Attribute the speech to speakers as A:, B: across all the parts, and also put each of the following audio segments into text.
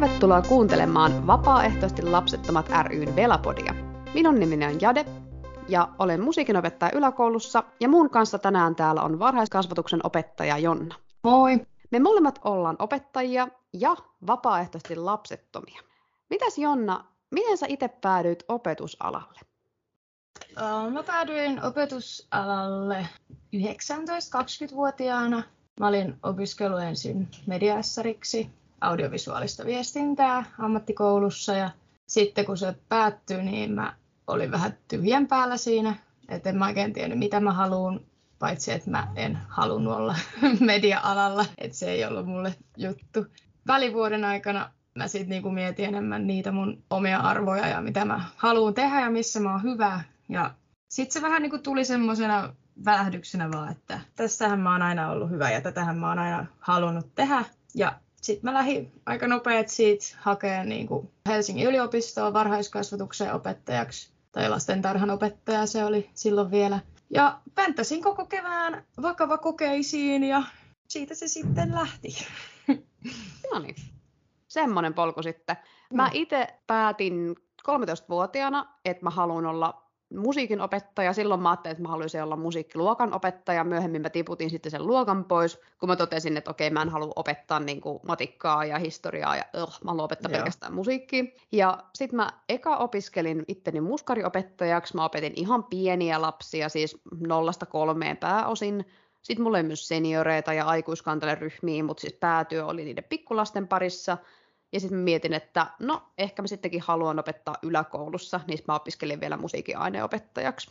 A: Tervetuloa kuuntelemaan Vapaaehtoisesti lapsettomat ryn Velapodia. Minun nimeni on Jade ja olen musiikinopettaja yläkoulussa ja mun kanssa tänään täällä on varhaiskasvatuksen opettaja Jonna.
B: Moi!
A: Me molemmat ollaan opettajia ja vapaaehtoisesti lapsettomia. Mitäs Jonna, miten sä itse päädyit opetusalalle?
B: Mä päädyin opetusalalle 19-20-vuotiaana. Mä olin opiskellut ensin mediaessariksi audiovisuaalista viestintää ammattikoulussa ja sitten kun se päättyi, niin mä olin vähän tyhjän päällä siinä, että en mä oikein tiennyt mitä mä haluan, paitsi että mä en halunnut olla media-alalla, että se ei ollut mulle juttu. Välivuoden aikana mä sitten niinku mietin enemmän niitä mun omia arvoja ja mitä mä haluan tehdä ja missä mä oon hyvä. Ja sitten se vähän niinku tuli semmoisena välähdyksenä vaan, että tässähän mä oon aina ollut hyvä ja tätähän mä oon aina halunnut tehdä. Ja sitten mä lähdin aika nopeat siitä hakemaan niin kuin Helsingin yliopistoon varhaiskasvatuksen opettajaksi, tai lastentarhan opettaja se oli silloin vielä. Ja päntäsin koko kevään vakava kokeisiin ja siitä se sitten lähti.
A: No niin, semmoinen polku sitten. Mä mm. itse päätin 13-vuotiaana, että mä haluan olla musiikin opettaja. Silloin mä ajattelin, että mä haluaisin olla musiikkiluokan opettaja. Myöhemmin mä tiputin sitten sen luokan pois, kun mä totesin, että okei, mä en halua opettaa niin kuin matikkaa ja historiaa ja uh, mä haluan opettaa Joo. pelkästään musiikkia. Ja sitten mä eka opiskelin itteni muskariopettajaksi. Mä opetin ihan pieniä lapsia, siis nollasta kolmeen pääosin. Sitten mulla oli myös senioreita ja aikuiskanteleryhmiä, mutta siis päätyö oli niiden pikkulasten parissa – ja sitten mietin, että no ehkä mä sittenkin haluan opettaa yläkoulussa, niin mä opiskelin vielä musiikin aineopettajaksi.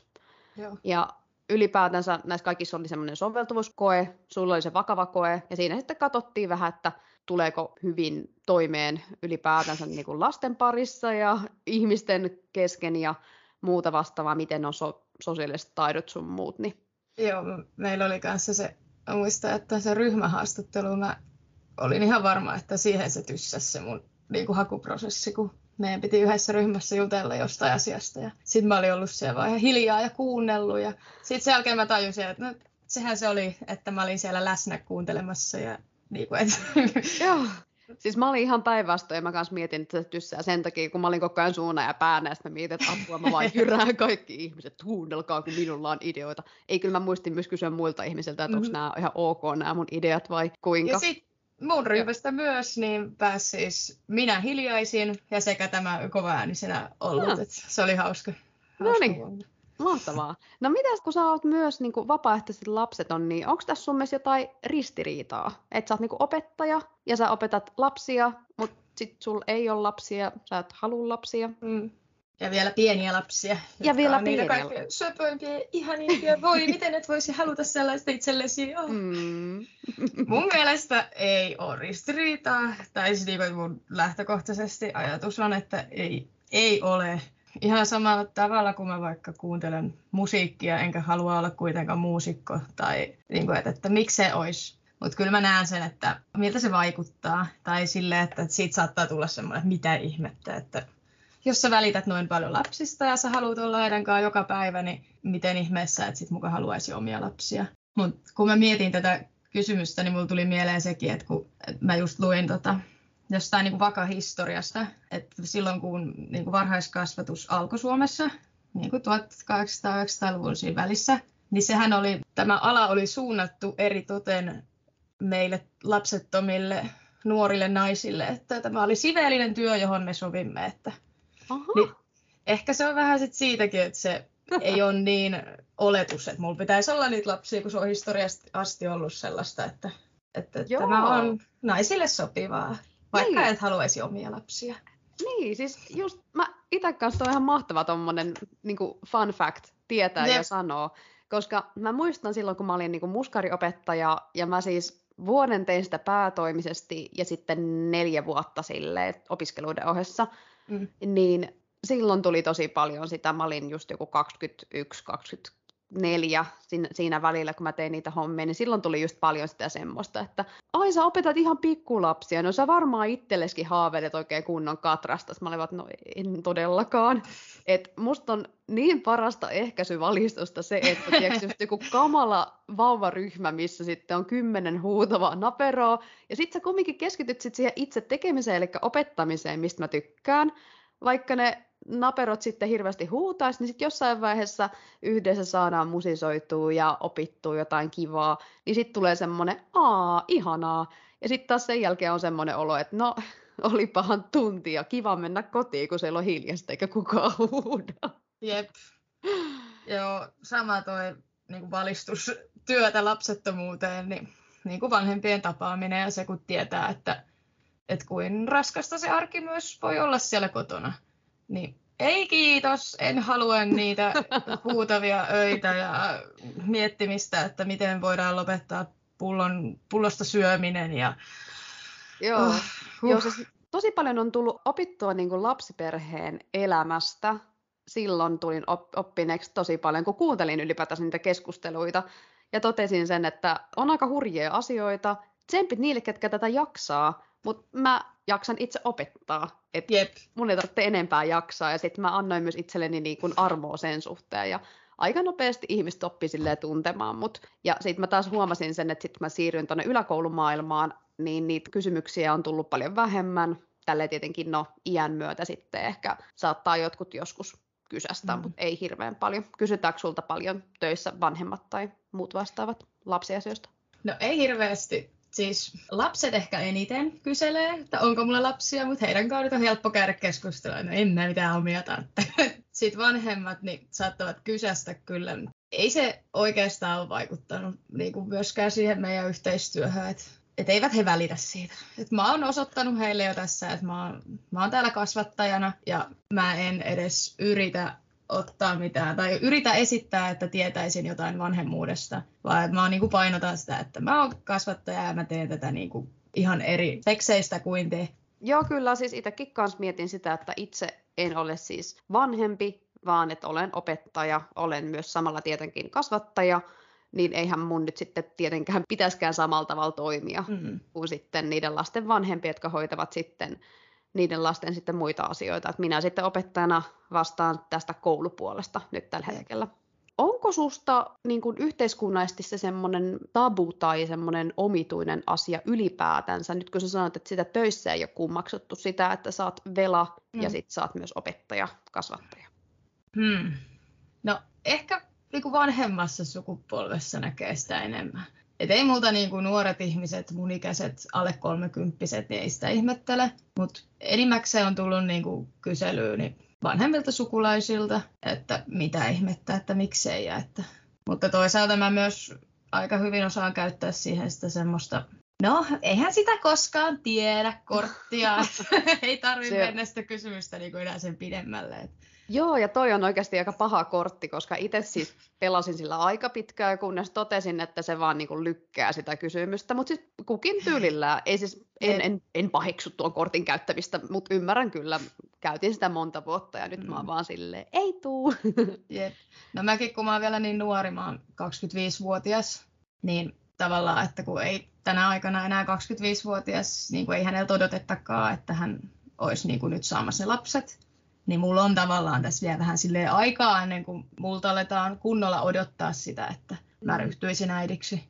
A: Joo. Ja ylipäätänsä näissä kaikissa oli semmoinen soveltuvuuskoe, sulla oli se vakava koe, ja siinä sitten katsottiin vähän, että tuleeko hyvin toimeen ylipäätänsä niin kuin lasten parissa ja ihmisten kesken ja muuta vastaavaa, miten on so- sosiaaliset taidot sun muut. Niin.
B: Joo, meillä oli kanssa se, muista, että se ryhmähaastattelu, mä olin ihan varma, että siihen se tyssäsi se mun niin kuin hakuprosessi, kun meidän piti yhdessä ryhmässä jutella jostain asiasta. Ja sitten mä olin ollut siellä vaan ihan hiljaa ja kuunnellut. Ja sitten sen jälkeen mä tajusin, että no, sehän se oli, että mä olin siellä läsnä kuuntelemassa. Ja niin kuin, et...
A: Joo. Siis mä olin ihan päinvastoin ja mä kanssa mietin, että se tyssää sen takia, kun mä olin koko ajan suuna ja päänä, ja mä mietin, että apua mä vaan jyrään kaikki ihmiset, kuunnelkaa, kun minulla on ideoita. Ei, kyllä mä muistin myös kysyä muilta ihmisiltä, että mm-hmm. onko nämä ihan ok nämä mun ideat vai kuinka.
B: Ja sit, mun ryhmästä myös, niin pääsi siis minä hiljaisin ja sekä tämä kova äänisenä ollut. No. se oli hauska.
A: no niin, mahtavaa. No mitäs kun sä oot myös niin vapaaehtoisesti lapseton, niin onko tässä sun mielestä jotain ristiriitaa? Että sä oot niin opettaja ja sä opetat lapsia, mutta sit sul ei ole lapsia, sä et halua lapsia. Mm.
B: Ja vielä pieniä lapsia.
A: Ja vielä pieniä
B: lapsia. Söpöimpiä, ihanimpia. Voi, miten et voisi haluta sellaista itsellesi? Oh. Mm. mun mielestä ei ole ristiriitaa. Tai siis niin mun lähtökohtaisesti ajatus on, että ei, ei ole. Ihan samalla tavalla kuin mä vaikka kuuntelen musiikkia, enkä halua olla kuitenkaan muusikko. Tai niin kuin, että, että miksi se olisi mutta kyllä mä näen sen, että miltä se vaikuttaa. Tai silleen, että siitä saattaa tulla semmoinen, että mitä ihmettä, että jos sä välität noin paljon lapsista ja sä haluat olla heidän kanssa joka päivä, niin miten ihmeessä et sit muka haluaisi omia lapsia. Mutta kun mä mietin tätä kysymystä, niin mulla tuli mieleen sekin, että kun että mä just luin tota, jostain niin vakahistoriasta, että silloin kun niin kuin varhaiskasvatus alkoi Suomessa, niin kuin 1800-1900-luvun siinä välissä, niin sehän oli, tämä ala oli suunnattu eri toten meille lapsettomille nuorille naisille, että tämä oli siveellinen työ, johon me sovimme, että niin ehkä se on vähän sit siitäkin, että se ei ole niin oletus, että mulla pitäisi olla niitä lapsia, kun se on historiasta asti ollut sellaista, että, että tämä on naisille sopivaa, vaikka niin. et haluaisi omia lapsia.
A: Niin, siis just mä itse kanssa on ihan mahtava tommonen niin fun fact tietää Jep. ja sanoa, koska mä muistan silloin, kun mä olin niin muskariopettaja ja mä siis vuoden tein sitä päätoimisesti ja sitten neljä vuotta sille opiskeluiden ohessa, mm. niin silloin tuli tosi paljon sitä. Mä olin just joku 21, 22 neljä siinä välillä, kun mä tein niitä hommia, niin silloin tuli just paljon sitä semmoista, että ai sä opetat ihan pikkulapsia, no sä varmaan itselleskin haaveilet oikein kunnon katrasta. Mä olin, no en todellakaan. Et musta on niin parasta ehkäisyvalistusta se, että tiedätkö, just joku kamala vauvaryhmä, missä sitten on kymmenen huutavaa naperoa, ja sitten sä kumminkin keskityt sit siihen itse tekemiseen, eli opettamiseen, mistä mä tykkään, vaikka ne naperot sitten hirveästi huutaisi, niin sitten jossain vaiheessa yhdessä saadaan musisoitua ja opittua jotain kivaa, niin sitten tulee semmoinen, aa, ihanaa. Ja sitten taas sen jälkeen on semmoinen olo, että no, olipahan tunti ja kiva mennä kotiin, kun siellä on hiljasta eikä kukaan huuda.
B: Jep. Joo, sama toi niin valistustyötä lapsettomuuteen, niin, niin kuin vanhempien tapaaminen ja se, kun tietää, että, että kuin raskasta se arki myös voi olla siellä kotona. Niin ei kiitos, en halua niitä huutavia öitä ja miettimistä, että miten voidaan lopettaa pullon, pullosta syöminen. Ja...
A: Joo, uh, uh. Joo siis tosi paljon on tullut opittua niin kuin lapsiperheen elämästä. Silloin tulin oppineeksi tosi paljon, kun kuuntelin ylipäätänsä niitä keskusteluita. Ja totesin sen, että on aika hurjia asioita. Tsempit niille, ketkä tätä jaksaa. Mutta mä jaksan itse opettaa. Että yep. mun ei tarvitse enempää jaksaa. Ja sitten mä annoin myös itselleni niin kuin armoa sen suhteen. Ja aika nopeasti ihmiset oppi tuntemaan mut. Ja sitten mä taas huomasin sen, että sitten mä siirryin tuonne yläkoulumaailmaan, niin niitä kysymyksiä on tullut paljon vähemmän. Tälle tietenkin no iän myötä sitten ehkä saattaa jotkut joskus kysästä, mm. mutta ei hirveän paljon. Kysytäänkö sulta paljon töissä vanhemmat tai muut vastaavat lapsiasioista?
B: No ei hirveästi. Siis lapset ehkä eniten kyselee, että onko mulla lapsia, mutta heidän kautta on helppo käydä keskustelua. No en mä mitään omia tarvitse. Sitten vanhemmat niin saattavat kysästä kyllä. Ei se oikeastaan ole vaikuttanut niin kuin myöskään siihen meidän yhteistyöhön, että et eivät he välitä siitä. Et mä oon osoittanut heille jo tässä, että mä oon, mä oon täällä kasvattajana ja mä en edes yritä ottaa mitään tai yritä esittää, että tietäisin jotain vanhemmuudesta, vaan että mä niin kuin painotan sitä, että mä oon kasvattaja ja mä teen tätä niin kuin ihan eri sekseistä kuin te.
A: Joo, kyllä. Siis itsekin kanssa mietin sitä, että itse en ole siis vanhempi, vaan että olen opettaja, olen myös samalla tietenkin kasvattaja, niin eihän mun nyt sitten tietenkään pitäisikään samalla tavalla toimia mm. kuin sitten niiden lasten vanhempi, jotka hoitavat sitten niiden lasten sitten muita asioita. Että minä sitten opettajana vastaan tästä koulupuolesta nyt tällä hetkellä. Onko susta niin kuin yhteiskunnallisesti se semmoinen tabu tai semmoinen omituinen asia ylipäätänsä, nyt kun sä sanoit, että sitä töissä ei ole kummaksuttu sitä, että saat vela mm. ja sitten saat myös opettaja, kasvattaja?
B: Hmm. No ehkä niin kuin vanhemmassa sukupolvessa näkee sitä enemmän. Et ei multa niin kuin nuoret ihmiset, mun ikäiset, alle kolmekymppiset, niin ei sitä ihmettele. Mutta enimmäkseen on tullut niin kuin kyselyä niin vanhemmilta sukulaisilta, että mitä ihmettä, että miksei. Ja että... Mutta toisaalta mä myös aika hyvin osaan käyttää siihen sitä semmoista No, eihän sitä koskaan tiedä korttia. ei tarvitse mennä sitä kysymystä niin kuin enää sen pidemmälle. Että
A: Joo, ja toi on oikeasti aika paha kortti, koska itse siis pelasin sillä aika pitkään, kunnes totesin, että se vaan niin lykkää sitä kysymystä. Mutta siis kukin tyylillä, ei siis, en, en, en pahiksu tuon kortin käyttämistä, mutta ymmärrän kyllä, käytin sitä monta vuotta ja nyt mm. mä oon mm. vaan silleen, ei tuu.
B: Jep. No mäkin, kun mä oon vielä niin nuori, mä oon 25-vuotias, niin tavallaan, että kun ei tänä aikana enää 25-vuotias, niin kuin ei häneltä odotettakaan, että hän olisi niin kuin nyt saamassa lapset, niin mulla on tavallaan tässä vielä vähän silleen aikaa ennen kuin multa aletaan kunnolla odottaa sitä, että mä mm. ryhtyisin äidiksi.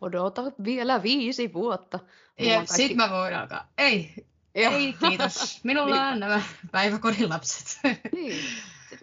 A: Odota vielä viisi vuotta.
B: Ja kaikki... sit mä voin alkaa. Ei, Joo. ei kiitos. Minulla niin. on nämä päiväkodin lapset.
A: Niin.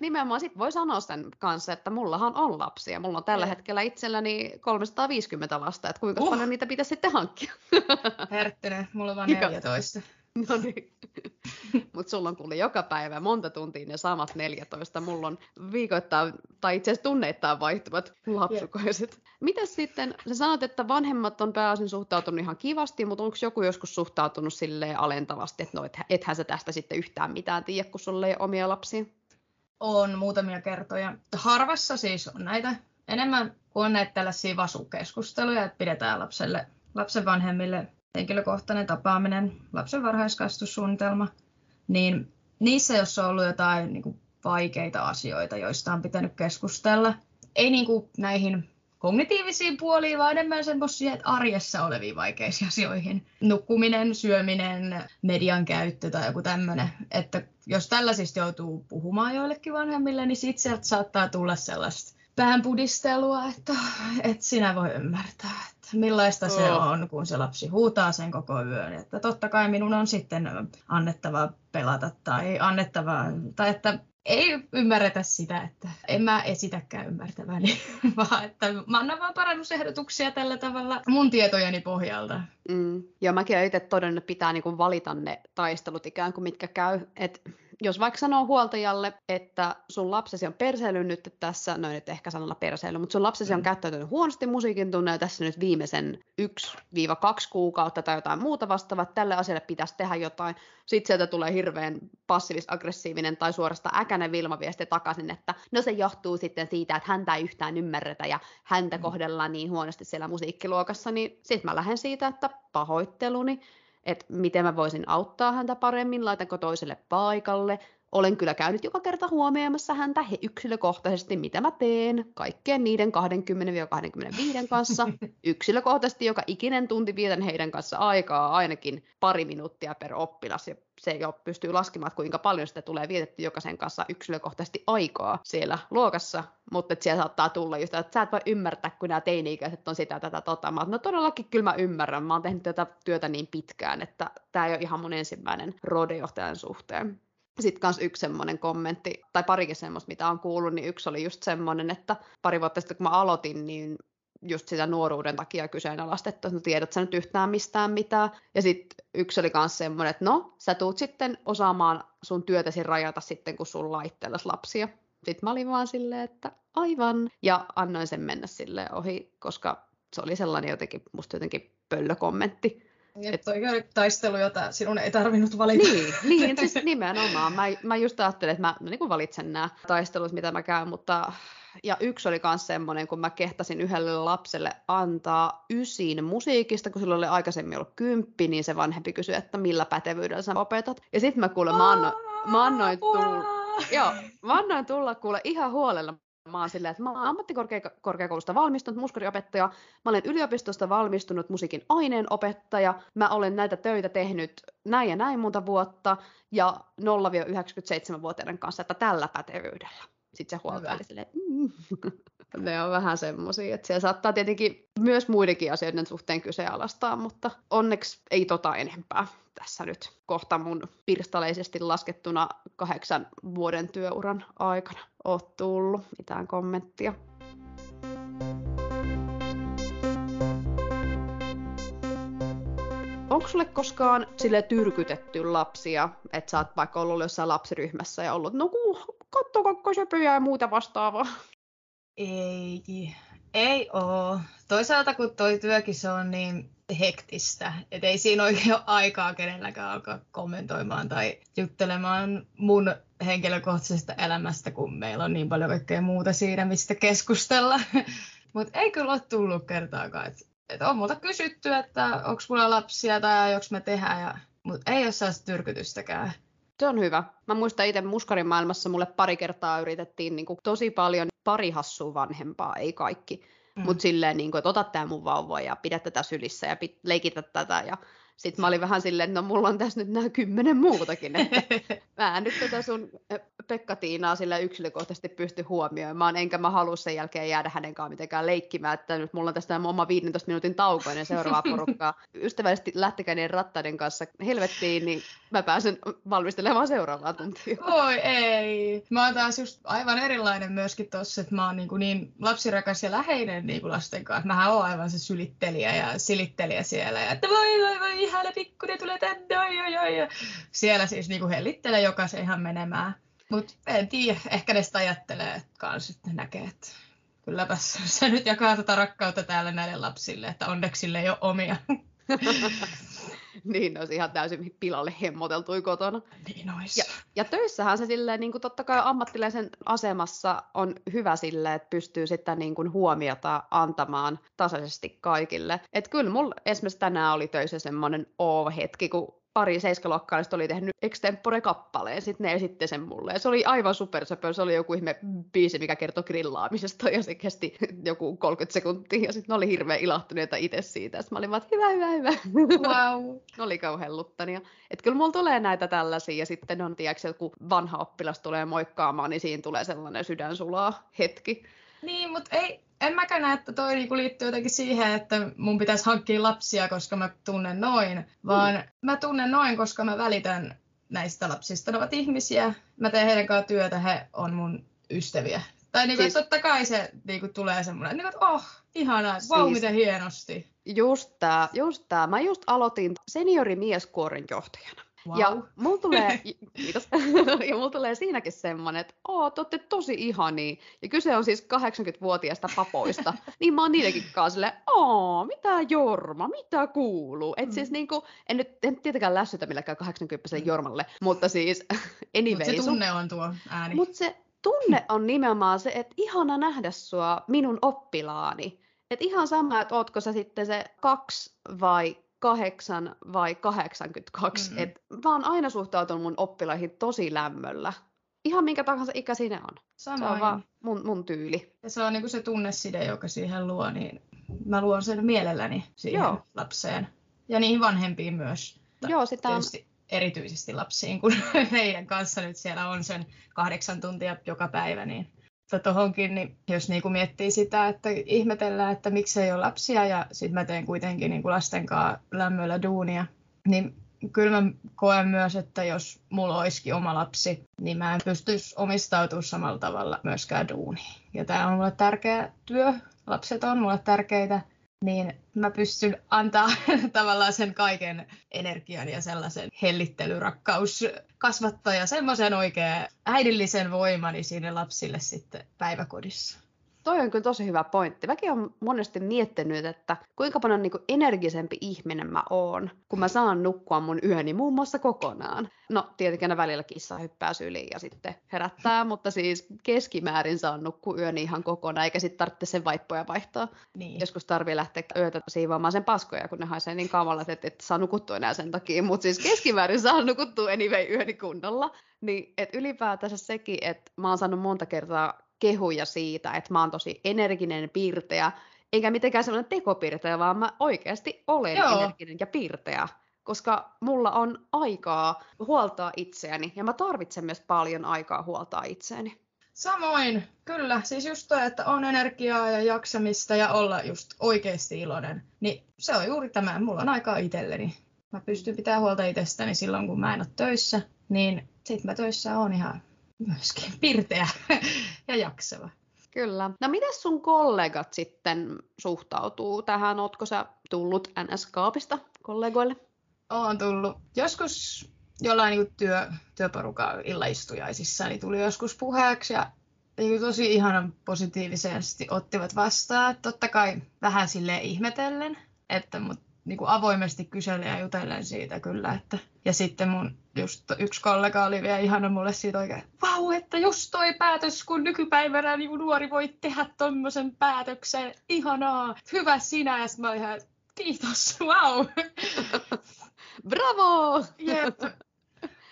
A: Nimenomaan sit voi sanoa sen kanssa, että mullahan on lapsia. Mulla on tällä hetkellä itselläni 350 lasta, että kuinka uh. paljon niitä pitäisi sitten hankkia.
B: Herttinen, mulla on vain 14.
A: No niin. Mutta sulla on kuule joka päivä monta tuntia ne samat 14. Mulla on viikoittain, tai itse asiassa tunneittain vaihtuvat lapsukoiset. Yeah. Mitäs sitten, sä sanot, että vanhemmat on pääosin suhtautunut ihan kivasti, mutta onko joku joskus suhtautunut silleen alentavasti, että no et, ethän sä tästä sitten yhtään mitään tiedä, kun sulla ei omia lapsia?
B: On muutamia kertoja. Harvassa siis on näitä enemmän kuin on näitä tällaisia vasukeskusteluja, että pidetään lapselle, lapsen vanhemmille henkilökohtainen tapaaminen, lapsen varhaiskasvatussuunnitelma, niin niissä, jos on ollut jotain niin kuin vaikeita asioita, joista on pitänyt keskustella, ei niinku näihin kognitiivisiin puoliin, vaan enemmän semmoisia arjessa oleviin vaikeisiin asioihin. Nukkuminen, syöminen, median käyttö tai joku tämmöinen. Että jos tällaisista joutuu puhumaan joillekin vanhemmille, niin sit sieltä saattaa tulla sellaista vähän pudistelua, että, että sinä voi ymmärtää, että millaista oh. se on, kun se lapsi huutaa sen koko yön. Että totta kai minun on sitten annettava pelata tai annettava, tai että ei ymmärretä sitä, että en mä esitäkään ymmärtäväni, vaan että mä annan vaan parannusehdotuksia tällä tavalla mun tietojeni pohjalta.
A: Mm. Ja mäkin olen itse todennut, että pitää niinku valita ne taistelut ikään kuin mitkä käy. Et jos vaikka sanoo huoltajalle, että sun lapsesi on perseillyt nyt tässä, no nyt ehkä sanalla perseily, mutta sun lapsesi on mm. käyttäytynyt huonosti musiikin tunnella tässä nyt viimeisen 1-2 kuukautta tai jotain muuta vastaavaa, tälle asialle pitäisi tehdä jotain. Sitten sieltä tulee hirveän passiivis-aggressiivinen tai suorasta äkäinen Vilma-viesti takaisin, että no se johtuu sitten siitä, että häntä ei yhtään ymmärretä ja häntä mm. kohdellaan niin huonosti siellä musiikkiluokassa, niin sitten mä lähden siitä, että pahoitteluni, että miten mä voisin auttaa häntä paremmin, laitanko toiselle paikalle. Olen kyllä käynyt joka kerta huomioimassa häntä he yksilökohtaisesti, mitä mä teen, kaikkien niiden 20-25 kanssa. Yksilökohtaisesti joka ikinen tunti vietän heidän kanssa aikaa, ainakin pari minuuttia per oppilas, ja se jo pystyy laskemaan, kuinka paljon sitä tulee vietetty jokaisen kanssa yksilökohtaisesti aikaa siellä luokassa, mutta siellä saattaa tulla just, että sä et voi ymmärtää, kun nämä teini-ikäiset on sitä tätä tota. Mä, no todellakin kyllä mä ymmärrän, mä oon tehnyt tätä työtä niin pitkään, että tämä ei ole ihan mun ensimmäinen rodejohtajan suhteen. Sitten kans yksi semmoinen kommentti, tai parikin semmoista, mitä on kuullut, niin yksi oli just semmoinen, että pari vuotta sitten kun mä aloitin, niin just sitä nuoruuden takia kyseenalaistettu, että no tiedät sä nyt yhtään mistään mitään. Ja sitten yksi oli myös semmoinen, että no, sä tuut sitten osaamaan sun työtäsi rajata sitten, kun sulla laitteellas lapsia. Sitten mä olin vaan silleen, että aivan. Ja annoin sen mennä sille ohi, koska se oli sellainen jotenkin, musta jotenkin pöllö kommentti.
B: Et toi oli taistelu, jota sinun ei tarvinnut valita.
A: Niin, niin siis nimenomaan. Mä, mä just ajattelin, että mä, mä niin valitsen nämä taistelut, mitä mä käyn, mutta ja yksi oli myös semmoinen, kun mä kehtasin yhdelle lapselle antaa ysin musiikista, kun sillä oli aikaisemmin ollut kymppi, niin se vanhempi kysyi, että millä pätevyydellä sä opetat. Ja sitten mä kuulen, mä annoin, mä annoin tulla, joo, mä annoin tulla kuule ihan huolella. Mä oon silleen, että mä oon ammattikorkeakoulusta valmistunut muskariopettaja, mä olen yliopistosta valmistunut musiikin aineenopettaja, mä olen näitä töitä tehnyt näin ja näin monta vuotta, ja 0-97-vuotiaiden kanssa, että tällä pätevyydellä sitten se huoltaili silleen, mm. Ne on vähän semmoisia, että siellä saattaa tietenkin myös muidenkin asioiden suhteen kyseenalaistaa, mutta onneksi ei tota enempää tässä nyt kohta mun pirstaleisesti laskettuna kahdeksan vuoden työuran aikana ole tullut mitään kommenttia. onko sulle koskaan sille tyrkytetty lapsia, että sä oot vaikka ollut jossain lapsiryhmässä ja ollut, no katto kakkosöpöjä ja muuta vastaavaa?
B: Ei, ei oo. Toisaalta kun toi työkin se on niin hektistä, että ei siinä oikein ole aikaa kenelläkään alkaa kommentoimaan tai juttelemaan mun henkilökohtaisesta elämästä, kun meillä on niin paljon kaikkea muuta siinä, mistä keskustella. Mutta ei kyllä ole tullut kertaakaan, että et on multa kysytty, että onko mulla lapsia tai aioks me tehdä, ja, mutta ei ole sellaista tyrkytystäkään.
A: Se on hyvä. Mä muistan itse muskarin maailmassa mulle pari kertaa yritettiin niin kuin, tosi paljon pari hassua vanhempaa, ei kaikki. Mm. Mutta silleen, niin kuin, että ota tämä mun vauva ja pidä tätä sylissä ja pit, leikitä tätä. Ja sitten mä olin vähän silleen, että no mulla on tässä nyt nämä kymmenen muutakin, että mä en nyt tätä sun Pekka-Tiinaa sillä yksilökohtaisesti pysty huomioimaan, enkä mä halua sen jälkeen jäädä hänen kanssaan mitenkään leikkimään, että nyt mulla on tästä oma 15 minuutin tauko ennen seuraavaa porukkaa. Ystävällisesti lähtekää niiden rattaiden kanssa helvettiin, niin mä pääsen valmistelemaan seuraavaa tuntia.
B: Oi ei. Mä oon taas just aivan erilainen myöskin tossa, että mä oon niin, niin lapsirakas ja läheinen niin kuin lasten kanssa. Mähän oon aivan se sylittelijä ja silittelijä siellä. Ja että voi voi voi, ihana pikkuinen tulee tänne, oi oi oi. Siellä siis niin kuin hellittelee jokaisen ihan menemään. Mutta en tiedä, ehkä ne sitä ajattelee että näkee, että kylläpäs se nyt jakaa tätä rakkautta täällä näille lapsille, että onneksi sille ei ole omia.
A: niin, olisi ihan täysin pilalle hemmoteltui kotona.
B: Niin olisi.
A: Ja, ja töissähän se silleen, niin kuin totta kai ammattilaisen asemassa on hyvä sille, että pystyy sitten niin kuin huomiota antamaan tasaisesti kaikille. Et kyllä mulla esimerkiksi tänään oli töissä semmoinen O-hetki, kun pari seiskaluokkaalaista oli tehnyt extempore-kappaleen, sitten ne esitti sen mulle. Ja se oli aivan supersöpö, se oli joku ihme biisi, mikä kertoi grillaamisesta, ja se kesti joku 30 sekuntia, ja sitten ne oli hirveän ilahtuneita itse siitä. Sitten mä olin vaan, hyvä, hyvä, hyvä.
B: Wow.
A: ne oli kauhean luttania. Että kyllä mulla tulee näitä tällaisia, ja sitten on, tiedätkö, kun vanha oppilas tulee moikkaamaan, niin siinä tulee sellainen sydänsulaa hetki.
B: Niin, mutta ei, en mäkään näe, että toi niinku liittyy jotenkin siihen, että mun pitäisi hankkia lapsia, koska mä tunnen noin, vaan mm. mä tunnen noin, koska mä välitän näistä lapsista. Ne ovat ihmisiä, mä teen heidän kanssaan työtä, he on mun ystäviä. Tai niinku, siis... totta kai se niinku, tulee semmoinen, niinku, että oh, ihanaa, siis... wow, miten hienosti.
A: Just tää, just tää. Mä just aloitin seniorimieskuoren johtajana. Wow. Ja mulla tulee, kiitos, ja mulla tulee siinäkin semmonen, että oo, te olette tosi ihania. Ja kyse on siis 80-vuotiaista papoista. niin mä oon niidenkin kanssa silleen, oo, mitä Jorma, mitä kuuluu? Et mm. siis niinku, en nyt en tietenkään lässytä millekään 80 mm. Jormalle, mutta siis anyway.
B: Mut se tunne on tuo ääni.
A: Mutta se tunne on nimenomaan se, että ihana nähdä sua minun oppilaani. Että ihan sama, että ootko sä sitten se kaksi vai 8 vai 82. Mm-hmm. Et mä oon aina suhtautunut mun oppilaihin tosi lämmöllä. Ihan minkä tahansa ikäisiä on. Samoin. Se on vaan mun, mun tyyli.
B: Ja se on niinku se tunneside, joka siihen luo, niin mä luon sen mielelläni siihen Joo. lapseen. Ja niihin vanhempiin myös.
A: Joo, sitä on...
B: erityisesti lapsiin, kun heidän kanssa nyt siellä on sen kahdeksan tuntia joka päivä, niin tuohonkin, niin jos niin kuin miettii sitä, että ihmetellään, että miksi ei ole lapsia ja sitten mä teen kuitenkin niin kuin lasten kanssa lämmöllä duunia, niin kyllä mä koen myös, että jos mulla olisikin oma lapsi, niin mä en pystyisi omistautumaan samalla tavalla myöskään duuniin. Ja tämä on mulle tärkeä työ, lapset on mulle tärkeitä, niin mä pystyn antaa tavallaan sen kaiken energian ja sellaisen hellittelyrakkaus kasvattaa ja semmoisen oikein äidillisen voimani sinne lapsille sitten päiväkodissa.
A: Toi on kyllä tosi hyvä pointti. Mäkin on monesti miettinyt, että kuinka paljon niin kuin energisempi ihminen mä oon, kun mä saan nukkua mun yöni muun muassa kokonaan. No, tietenkin aina välillä kissa hyppää syliin ja sitten herättää, mutta siis keskimäärin saan nukkua yöni ihan kokonaan, eikä sitten tarvitse sen vaippoja vaihtaa. Niin. Joskus tarvii lähteä yötä siivoamaan sen paskoja, kun ne haisee niin kavalla, että et saa nukuttua enää sen takia. Mutta siis keskimäärin saa nukuttua anyway yöni kunnolla. Niin, että ylipäätänsä sekin, että mä oon saanut monta kertaa kehuja siitä, että mä oon tosi energinen, piirteä, enkä mitenkään semmoinen tekopirteä, vaan mä oikeasti olen Joo. energinen ja piirteä, koska mulla on aikaa huoltaa itseäni, ja mä tarvitsen myös paljon aikaa huoltaa itseäni.
B: Samoin, kyllä. Siis just toi, että on energiaa ja jaksamista ja olla just oikeasti iloinen. Niin se on juuri tämä, mulla on aikaa itselleni. Mä pystyn pitämään huolta itsestäni silloin, kun mä en ole töissä. Niin sit mä töissä on ihan myöskin pirteä ja jaksava.
A: Kyllä. No miten sun kollegat sitten suhtautuu tähän? Ootko sä tullut NS-kaapista kollegoille?
B: Oon tullut. Joskus jollain niin työ, työporukan illaistujaisissa niin tuli joskus puheeksi ja niin tosi ihanan positiivisesti ottivat vastaan. Totta kai vähän sille ihmetellen, että mut niin kuin avoimesti kyselen ja jutellen siitä kyllä. Että. Ja sitten mun just yksi kollega oli vielä ihana mulle siitä oikein, vau, että just toi päätös, kun nykypäivänä niin nuori voi tehdä tommosen päätöksen, ihanaa, hyvä sinä, ja mä ihan, kiitos, vau.
A: Bravo!
B: Jep.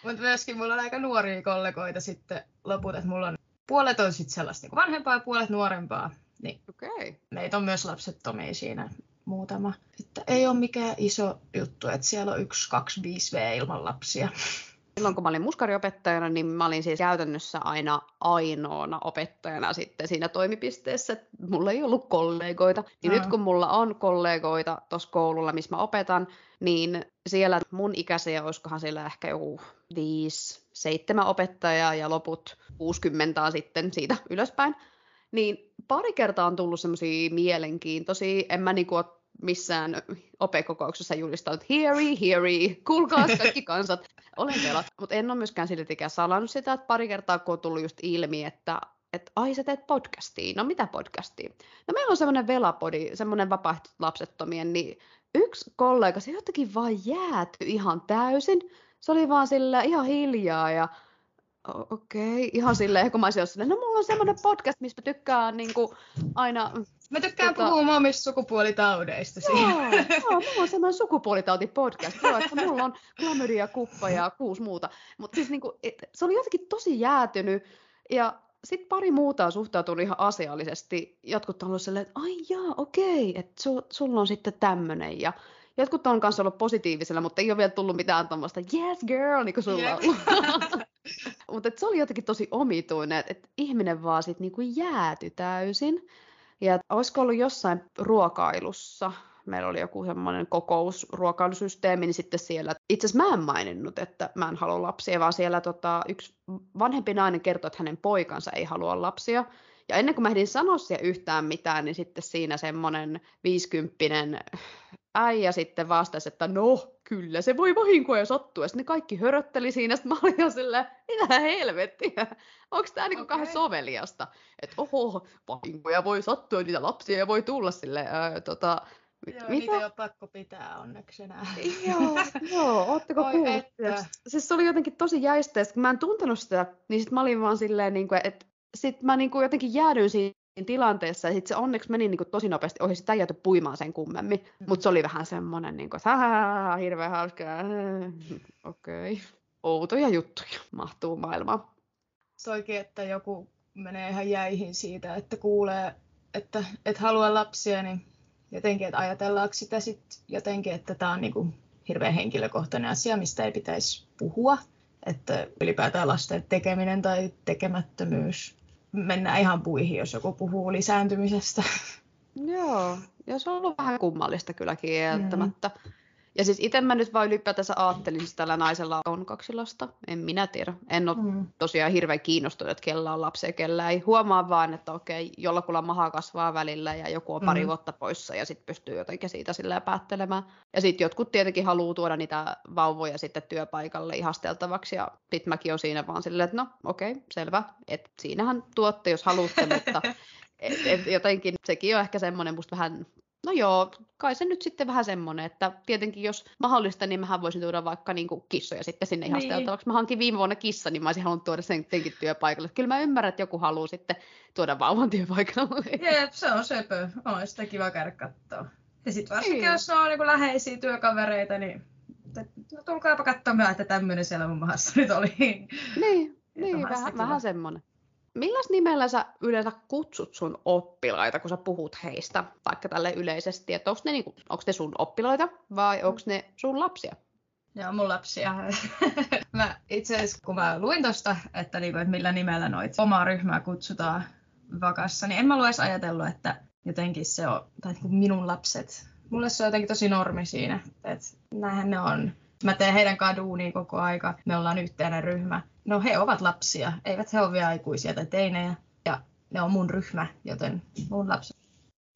B: Mutta myöskin mulla on aika nuoria kollegoita sitten loput, että mulla on puolet on sitten sellaista niin vanhempaa ja puolet nuorempaa. Niin
A: okay.
B: Meitä on myös lapsettomia siinä muutama. Että ei ole mikään iso juttu, että siellä on yksi, kaksi, viisi V ilman lapsia.
A: Silloin kun mä olin muskariopettajana, niin mä olin siis käytännössä aina ainoana opettajana sitten siinä toimipisteessä. Mulla ei ollut kollegoita. Niin nyt kun mulla on kollegoita tuossa koululla, missä mä opetan, niin siellä mun ikäisiä, olisikohan siellä ehkä joku viisi, seitsemän opettajaa ja loput 60 sitten siitä ylöspäin. Niin pari kertaa on tullut semmoisia mielenkiintoisia, en mä niinku ole missään opekokouksessa julistanut heary, heary, kuulkaa kaikki kansat, olen velat. Mutta en ole myöskään siltikään salannut sitä, että pari kertaa kun on tullut just ilmi, että että ai sä teet podcastia. No mitä podcastia? No meillä on semmoinen velapodi, semmoinen vapaaehtoiset lapsettomien, niin yksi kollega, se jotenkin vaan jääty ihan täysin. Se oli vaan sillä ihan hiljaa ja okei, okay. ihan silleen, kun mä olisin no mulla on semmoinen podcast, mistä tykkään niin kuin, aina
B: Mä tykkään tota... puhua omista sukupuolitaudeista.
A: Joo, joo, mulla on semmoinen sukupuolitauti-podcast. Joo, että mulla on klamydia, kuppa ja kuusi muuta. Mutta siis niinku, et, se oli jotenkin tosi jäätynyt. Ja sitten pari muuta on suhtautunut ihan asiallisesti. Jotkut on ollut silleen, että ai jaa, okei, että su, sulla on sitten tämmöinen. Ja jotkut on kanssa ollut positiivisella, mutta ei ole vielä tullut mitään tämmöistä yes girl, niin kuin sulla yeah. on Mutta se oli jotenkin tosi omituinen, että et ihminen vaan sitten niinku jääty täysin. Ja olisiko ollut jossain ruokailussa, meillä oli joku semmoinen kokous, ruokailusysteemi, niin sitten siellä, itse asiassa mä en maininnut, että mä en halua lapsia, vaan siellä tota, yksi vanhempi nainen kertoi, että hänen poikansa ei halua lapsia. Ja ennen kuin mä ehdin sanoa siihen yhtään mitään, niin sitten siinä semmoinen viisikymppinen äijä sitten vastasi, että no, kyllä se voi vahinkoa ja sattua. Ja sitten ne kaikki hörötteli siinä, sitten mä olin jo silleen, mitä helvettiä, onko tämä niinku okay. kahden soveliasta? Että oho, vahinkoja voi sattua, niitä lapsia voi tulla sille, ää, tota,
B: Joo, mitä? niitä ei ole pakko pitää onneksi enää.
A: joo, joo, ootteko kuullut? Siis se oli jotenkin tosi jäistä, kun mä en tuntenut sitä, niin sitten mä olin vaan silleen, niin kuin, että sitten mä niin kuin jotenkin jäädyin siinä tilanteessa, ja sitten se onneksi meni niin kuin tosi nopeasti ohi, sitä ei jääty puimaan sen kummemmin, mm. mutta se oli vähän semmoinen, niin kuin, että hirveän hauskaa, okei. Okay. Outoja juttuja mahtuu maailmaan.
B: Soikin, että joku menee ihan jäihin siitä, että kuulee, että et halua lapsia, niin jotenkin, että ajatellaanko sitä sitten jotenkin, että tämä on niin kuin hirveän henkilökohtainen asia, mistä ei pitäisi puhua, että ylipäätään lasten tekeminen tai tekemättömyys mennään ihan puihin, jos joku puhuu lisääntymisestä.
A: Joo, ja se on ollut vähän kummallista kyllä kieltämättä. Mm. Ja siis itse mä nyt vaan ylipäätänsä ajattelin, että tällä naisella on kaksi lasta. En minä tiedä. En ole mm. tosiaan hirveän kiinnostunut, että kellä on lapsia, kellä ei. Huomaa vaan, että okei, jollakulla maha kasvaa välillä ja joku on pari mm. vuotta poissa ja sitten pystyy jotenkin siitä sillä päättelemään. Ja sitten jotkut tietenkin haluaa tuoda niitä vauvoja sitten työpaikalle ihasteltavaksi ja sitten mäkin on siinä vaan silleen, että no okei, selvä. Että siinähän tuotte, jos haluatte, mutta et, et jotenkin sekin on ehkä semmoinen musta vähän No joo, kai se nyt sitten vähän semmoinen, että tietenkin jos mahdollista, niin mähän voisin tuoda vaikka niin kuin kissoja sitten sinne niin. ihasteltavaksi. Mä hankin viime vuonna kissa, niin mä olisin halunnut tuoda sen tietenkin työpaikalle. Kyllä mä ymmärrän, että joku haluaa sitten tuoda vauvan työpaikalle.
B: Jep, se on söpö. On sitä kiva käydä katsoa. Ja sitten varsinkin, niin. jos on niin kuin läheisiä työkavereita, niin no, tulkaapa katsomaan, että tämmöinen siellä mun maassa nyt oli.
A: Niin, niin vähän, vähän semmoinen. Milläs nimellä sä yleensä kutsut sun oppilaita, kun sä puhut heistä, vaikka tälle yleisesti, että onko ne, niinku, ne sun oppilaita vai onko ne sun lapsia?
B: Joo, mun lapsia. mä itse asiassa, kun mä luin tosta, että, niinku, että millä nimellä noit omaa ryhmää kutsutaan vakassa, niin en mä edes ajatellut, että jotenkin se on, tai niinku minun lapset. Mulle se on jotenkin tosi normi siinä, että näinhän ne on. Mä teen heidän kaduuni koko aika. Me ollaan yhteinen ryhmä. No he ovat lapsia, eivät he ole vielä aikuisia tai teinejä. Ja ne on mun ryhmä, joten mun lapsi.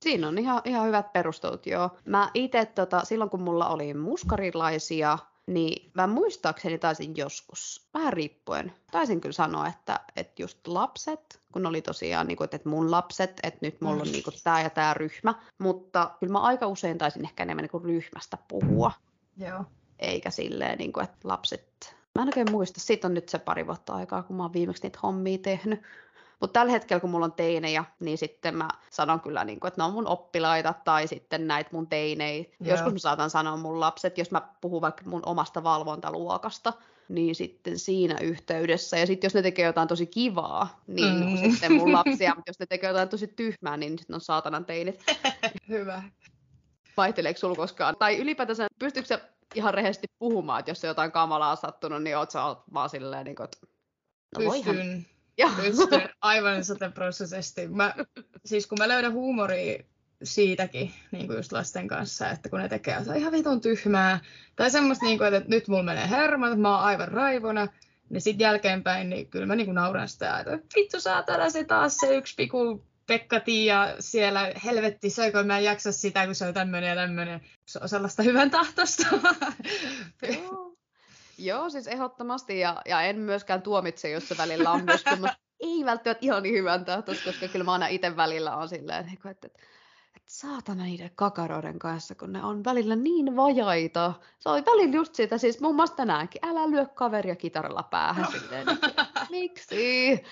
A: Siinä on ihan, ihan hyvät perustelut, joo. Mä itse tota, silloin kun mulla oli muskarilaisia, niin mä muistaakseni taisin joskus, vähän riippuen, taisin kyllä sanoa, että, että just lapset, kun oli tosiaan niin kuin, että mun lapset, että nyt mulla on niin kuin, tämä ja tämä ryhmä, mutta kyllä mä aika usein taisin ehkä enemmän niin kuin ryhmästä puhua.
B: Joo
A: eikä silleen, niin kuin, että lapset... Mä en oikein muista, siitä on nyt se pari vuotta aikaa, kun mä oon viimeksi niitä hommia tehnyt. Mutta tällä hetkellä, kun mulla on teinejä, niin sitten mä sanon kyllä, niin kuin, että ne on mun oppilaita tai sitten näitä mun teinejä. Joo. Joskus mä saatan sanoa mun lapset, jos mä puhun vaikka mun omasta valvontaluokasta, niin sitten siinä yhteydessä. Ja sitten jos ne tekee jotain tosi kivaa, niin mm. sitten mun lapsia. Mutta jos ne tekee jotain tosi tyhmää, niin sitten on saatanan teinit.
B: Hyvä.
A: Vaihteleeko sulla koskaan? Tai ylipäätänsä, pystyykö sä ihan rehellisesti puhumaan, että jos on jotain kamalaa sattunut, niin oot sä vaan silleen, niin kuin, että
B: no Pystyn. Ja. Pystyn aivan sataprosenttisesti. Mä, siis kun mä löydän huumoria siitäkin, niin kuin just lasten kanssa, että kun ne tekee jotain ihan vitun tyhmää, tai semmoista, niin kuin, että nyt mulla menee hermo, että mä oon aivan raivona, niin sitten jälkeenpäin, niin kyllä mä niin kuin nauran sitä, että vittu saatana se taas se yksi piku Pekka Tiia siellä helvetti söikö mä en jaksa sitä, kun se on tämmöinen ja tämmöinen. Se on sellaista hyvän tahtosta.
A: Joo. Joo, siis ehdottomasti. Ja, ja en myöskään tuomitse, jos se välillä on myös ei välttämättä ihan niin hyvän tahtoista, koska kyllä mä aina itse välillä on silleen, että, että, että, että saatana niiden kakaroiden kanssa, kun ne on välillä niin vajaita. Se oli välillä just sitä, siis muun muassa tänäänkin, älä lyö kaveria kitaralla päähän silleen, että, miksi?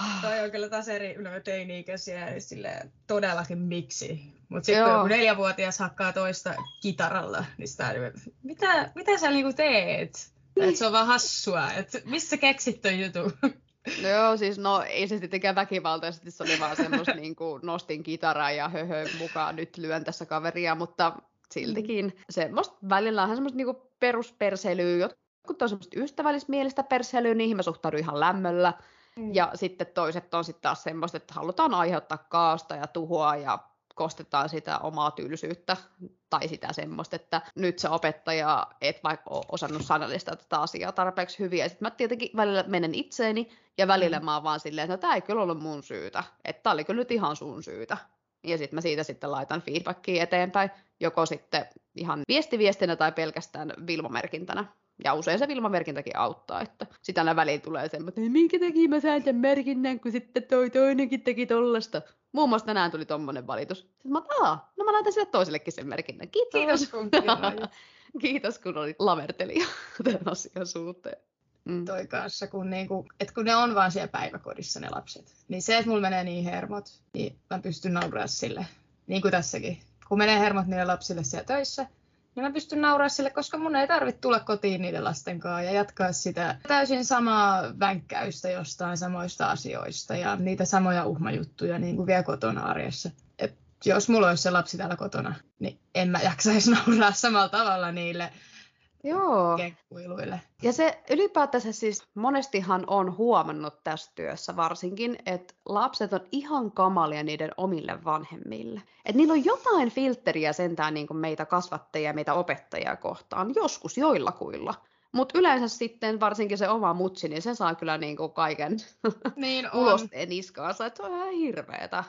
B: toi on kyllä taas eri no, teini-ikäisiä ja sille todellakin miksi. Mutta sitten kun neljävuotias hakkaa toista kitaralla, niin sitä, mitä, mitä sä niinku teet? Et se on vaan hassua. Et missä keksit ton jutun?
A: No joo, siis no ei se sittenkään väkivaltaisesti, se oli vaan semmoista niin kuin nostin kitaraa ja höhö mukaan nyt lyön tässä kaveria, mutta siltikin mm. semmoista välillä on semmoista niin perusperseilyä, jotkut on semmoista ystävällismielistä perseilyä, niihin mä suhtaudun ihan lämmöllä. Mm. Ja sitten toiset on sitten taas semmoista, että halutaan aiheuttaa kaasta ja tuhoa ja kostetaan sitä omaa tylsyyttä tai sitä semmoista, että nyt se opettaja et vaikka ole osannut sanallistaa tätä asiaa tarpeeksi hyvin. Ja sitten mä tietenkin välillä menen itseeni ja välillä mm. mä oon vaan silleen, että no, tämä ei kyllä ollut mun syytä. Että tämä oli kyllä nyt ihan sun syytä. Ja sitten mä siitä sitten laitan feedbackia eteenpäin, joko sitten ihan viestiviestinä tai pelkästään vilmomerkintänä. Ja usein se vilmamerkintäkin auttaa, että sitä aina väliin tulee semmoinen, että minkä takia mä sain tämän merkinnän, kun sitten toi toinenkin teki tollasta. Muun muassa tänään tuli tommonen valitus. Sitten mä Aa, no mä laitan sille toisellekin sen merkinnän. Kiitos. Kiitos kun, Kiitos, kun olit lavertelija tämän asian suhteen.
B: Mm. Toi kanssa, kun, niinku, et kun ne on vaan siellä päiväkodissa ne lapset. Niin se, että mulla menee niin hermot, niin mä pystyn nauraa sille. Niin kuin tässäkin. Kun menee hermot niille lapsille siellä töissä, niin mä pystyn nauraa sille, koska mun ei tarvitse tulla kotiin niiden lasten kanssa ja jatkaa sitä täysin samaa vänkkäystä jostain samoista asioista ja niitä samoja uhmajuttuja niin kuin vielä kotona arjessa. Et jos mulla olisi se lapsi täällä kotona, niin en mä jaksaisi nauraa samalla tavalla niille Joo. kenkkuiluille.
A: Ja se ylipäätänsä siis monestihan on huomannut tässä työssä varsinkin, että lapset on ihan kamalia niiden omille vanhemmille. Että niillä on jotain filtteriä sentään niin kuin meitä kasvattajia ja meitä opettajia kohtaan, joskus joillakuilla. Mutta yleensä sitten varsinkin se oma mutsi, niin se saa kyllä niin kuin kaiken niin ulosteen niskaansa, että se on ihan hirveetä.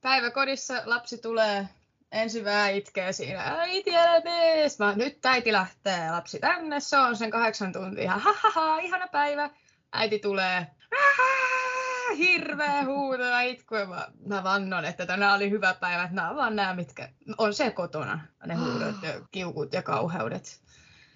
B: Päiväkodissa lapsi tulee ensin vähän itkee siinä, äiti älä mene. Mä, nyt äiti lähtee, lapsi tänne, se on sen kahdeksan tuntia, ha, ha, ha ihana päivä. Äiti tulee, hirveä huuto ja itku. Mä, mä vannon, että tänään oli hyvä päivä, että nämä on vaan nämä, mitkä on se kotona, ne huudot ja kiukut ja kauheudet.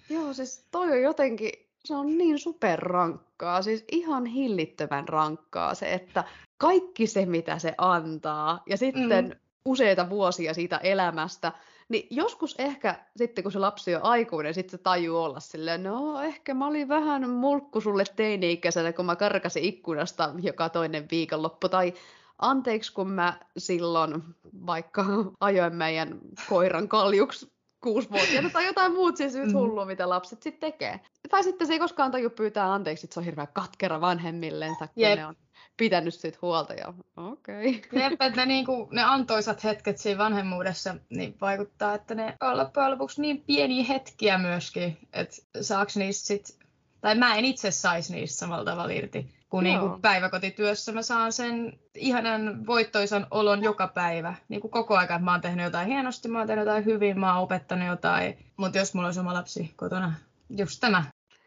A: Joo, siis toi on jotenkin, se on niin superrankkaa, siis ihan hillittömän rankkaa se, että kaikki se, mitä se antaa, ja sitten mm useita vuosia siitä elämästä, niin joskus ehkä sitten, kun se lapsi on aikuinen, sitten se tajuu olla silleen, no ehkä mä olin vähän mulkku sulle teini-ikäisenä, kun mä karkasin ikkunasta joka toinen viikonloppu, tai anteeksi, kun mä silloin vaikka ajoin meidän koiran kaljuksi kuusivuotiaana tai jotain muut siis mm. hullua, mitä lapset sitten tekee. Tai sitten se ei koskaan taju pyytää anteeksi, että se on hirveän katkera vanhemmillensa, kun Jep. ne on pitänyt siitä huolta ja okei. Okay.
B: Jep, että ne, niinku, ne antoisat hetket siinä vanhemmuudessa niin vaikuttaa, että ne on loppujen lopuksi niin pieniä hetkiä myöskin, että saaks niistä sit, tai mä en itse saisi niistä samalla tavalla irti, kun niinku päiväkotityössä mä saan sen ihanan voittoisan olon joka päivä. Niinku koko ajan, mä oon tehnyt jotain hienosti, mä oon tehnyt jotain hyvin, mä oon opettanut jotain, mutta jos mulla olisi oma lapsi kotona, just tämä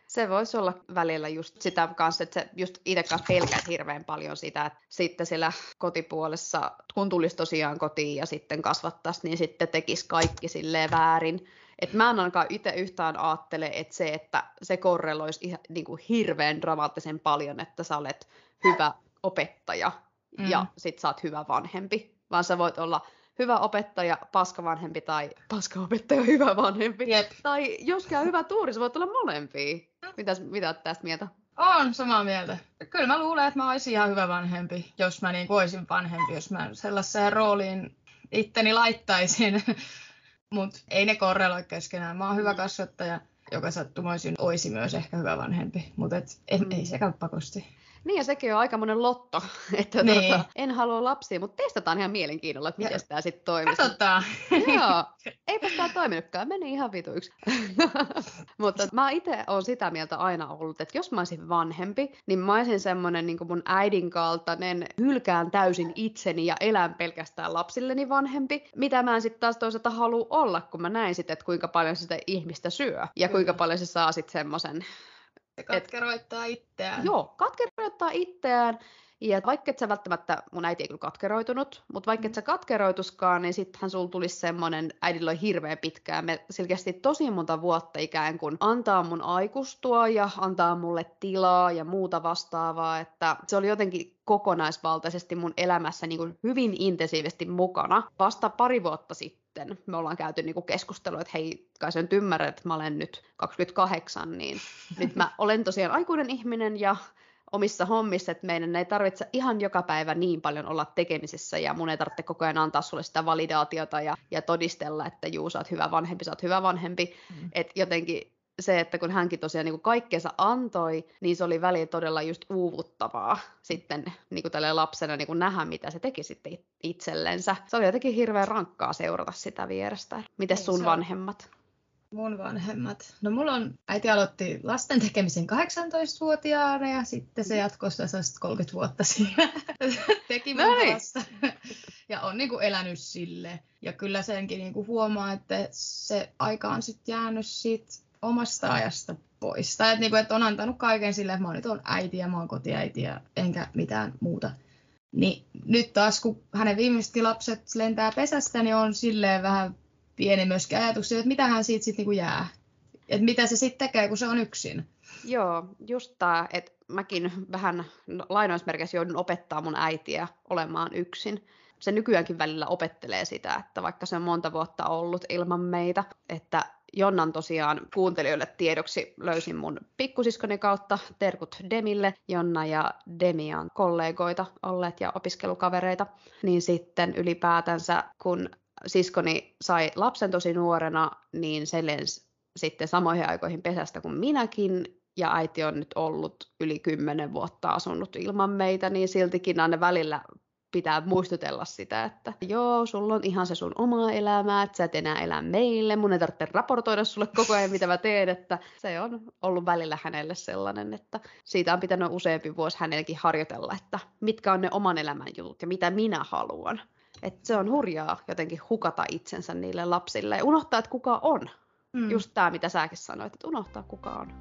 A: se voisi olla välillä just sitä kanssa, että se just itse kanssa pelkät hirveän paljon sitä, että sitten siellä kotipuolessa, kun tulisi tosiaan kotiin ja sitten kasvattaisi, niin sitten tekisi kaikki silleen väärin. Et mä en ainakaan itse yhtään ajattele, että se, että se korreloisi ihan, niin kuin hirveän dramaattisen paljon, että sä olet hyvä opettaja mm. ja sit sä oot hyvä vanhempi, vaan sä voit olla hyvä opettaja, paska vanhempi tai paska opettaja, hyvä vanhempi. Jep. Tai jos käy hyvä tuuri, se voi olla molempia. Mitäs, mitä olet tästä mieltä?
B: On samaa mieltä. Kyllä mä luulen, että mä olisin ihan hyvä vanhempi, jos mä niin olisin vanhempi, jos mä sellaiseen rooliin itteni laittaisin. Mutta ei ne korreloi keskenään. Mä oon hyvä kasvattaja, joka sattumoisin olisi myös ehkä hyvä vanhempi, mutta mm. ei se käy pakosti.
A: Niin ja sekin on aika monen lotto, että niin. tuota, en halua lapsia, mutta testataan ihan mielenkiinnolla, että miten tämä sitten toimii.
B: Katsotaan.
A: Joo, eipä tämä toiminutkaan, meni ihan vituiksi. mutta mä itse olen sitä mieltä aina ollut, että jos mä olisin vanhempi, niin mä olisin semmoinen niin mun äidin kaltainen, hylkään täysin itseni ja elän pelkästään lapsilleni vanhempi, mitä mä en sitten taas toisaalta halua olla, kun mä näin sitten, että kuinka paljon sitä ihmistä syö ja kuinka paljon se saa sitten semmoisen
B: se katkeroittaa et, itseään.
A: Joo, katkeroittaa itseään. Ja vaikka et sä välttämättä, mun äiti ei kyllä katkeroitunut, mutta vaikka et sä katkeroituskaan, niin sittenhän sulla tulisi semmoinen, äidillä oli hirveän pitkään, me selkeästi tosi monta vuotta ikään kuin antaa mun aikustua ja antaa mulle tilaa ja muuta vastaavaa, että se oli jotenkin kokonaisvaltaisesti mun elämässä niin kuin hyvin intensiivisesti mukana. Vasta pari vuotta sitten me ollaan käyty niin kuin keskustelua, että hei, kai sen ymmärrät, että mä olen nyt 28, niin nyt mä olen tosiaan aikuinen ihminen ja omissa hommissa, että meidän ei tarvitse ihan joka päivä niin paljon olla tekemisissä ja mun ei tarvitse koko ajan antaa sulle sitä validaatiota ja, ja todistella, että juu, sä oot hyvä vanhempi, sä oot hyvä vanhempi. Mm. Että jotenkin se, että kun hänkin tosiaan niin kaikkeensa antoi, niin se oli väliin todella just uuvuttavaa sitten niin kuin tälle lapsena niin kuin nähdä, mitä se teki sitten itsellensä. Se oli jotenkin hirveän rankkaa seurata sitä vierestä. Miten niin, sun vanhemmat?
B: Mun vanhemmat. No mulla on, äiti aloitti lasten tekemisen 18-vuotiaana ja sitten se jatkoi sitä 30 vuotta siinä tekemään lasta. ja on niin kuin elänyt sille. Ja kyllä senkin niin kuin huomaa, että se aika on sitten jäänyt siitä omasta ajasta pois. Tai että, niin kuin, että on antanut kaiken sille, että mä nyt on äiti ja mä oon kotiäiti ja enkä mitään muuta. Niin nyt taas, kun hänen viimeiset lapset lentää pesästä, niin on silleen vähän pieni myöskin ajatuksia, että mitä hän siitä sitten niinku jää. Että mitä se sitten tekee, kun se on yksin.
A: Joo, just tämä, että mäkin vähän lainoismerkeissä joudun opettaa mun äitiä olemaan yksin. Se nykyäänkin välillä opettelee sitä, että vaikka se on monta vuotta ollut ilman meitä, että Jonnan tosiaan kuuntelijoille tiedoksi löysin mun pikkusiskoni kautta terkut Demille. Jonna ja Demi on kollegoita olleet ja opiskelukavereita. Niin sitten ylipäätänsä, kun siskoni sai lapsen tosi nuorena, niin se lensi sitten samoihin aikoihin pesästä kuin minäkin, ja äiti on nyt ollut yli kymmenen vuotta asunut ilman meitä, niin siltikin aina välillä pitää muistutella sitä, että joo, sulla on ihan se sun oma elämä, että sä et enää elä meille, mun ei tarvitse raportoida sulle koko ajan, mitä mä teen, että se on ollut välillä hänelle sellainen, että siitä on pitänyt useampi vuosi hänellekin harjoitella, että mitkä on ne oman elämän jutut ja mitä minä haluan. Että se on hurjaa jotenkin hukata itsensä niille lapsille ja unohtaa, että kuka on. Mm. Just tämä, mitä säkin sanoit, että unohtaa kuka on.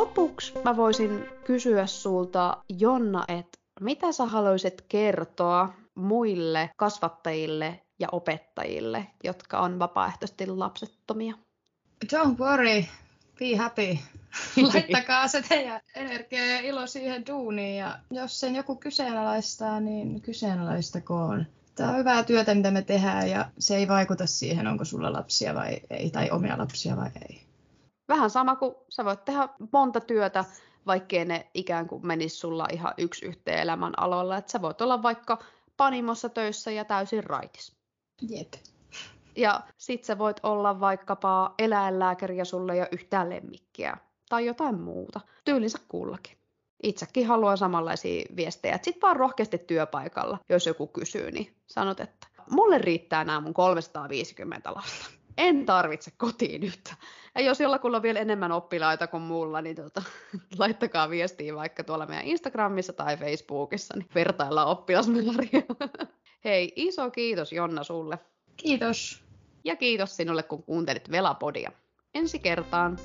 A: Lopuksi mä voisin kysyä sulta, Jonna, että mitä sä haluaisit kertoa muille kasvattajille ja opettajille, jotka on vapaaehtoisesti lapsettomia?
B: Don't worry, be happy. Laittakaa se teidän energia ja ilo siihen duuniin ja jos sen joku kyseenalaistaa, niin kyseenalaistakoon. Tämä on hyvää työtä, mitä me tehdään ja se ei vaikuta siihen, onko sulla lapsia vai ei, tai omia lapsia vai ei.
A: Vähän sama kuin sä voit tehdä monta työtä, vaikkei ne ikään kuin menisi sulla ihan yksi yhteen elämän aloilla. Että sä voit olla vaikka panimossa töissä ja täysin raitis.
B: Jep.
A: Ja sit sä voit olla vaikkapa eläinlääkäri ja sulle ei ole yhtään lemmikkiä tai jotain muuta. Tyylinsä kullakin. Itsekin haluan samanlaisia viestejä. Sitten vaan rohkeasti työpaikalla, jos joku kysyy, niin sanot, että mulle riittää nämä mun 350 lasta. En tarvitse kotiin nyt. Ja jos jollakulla on vielä enemmän oppilaita kuin mulla, niin tota, laittakaa viestiä vaikka tuolla meidän Instagramissa tai Facebookissa, niin vertaillaan oppilasmääriä. Hei, iso kiitos Jonna sulle.
B: Kiitos.
A: Ja kiitos sinulle, kun kuuntelit Velapodia. Ensi kertaan.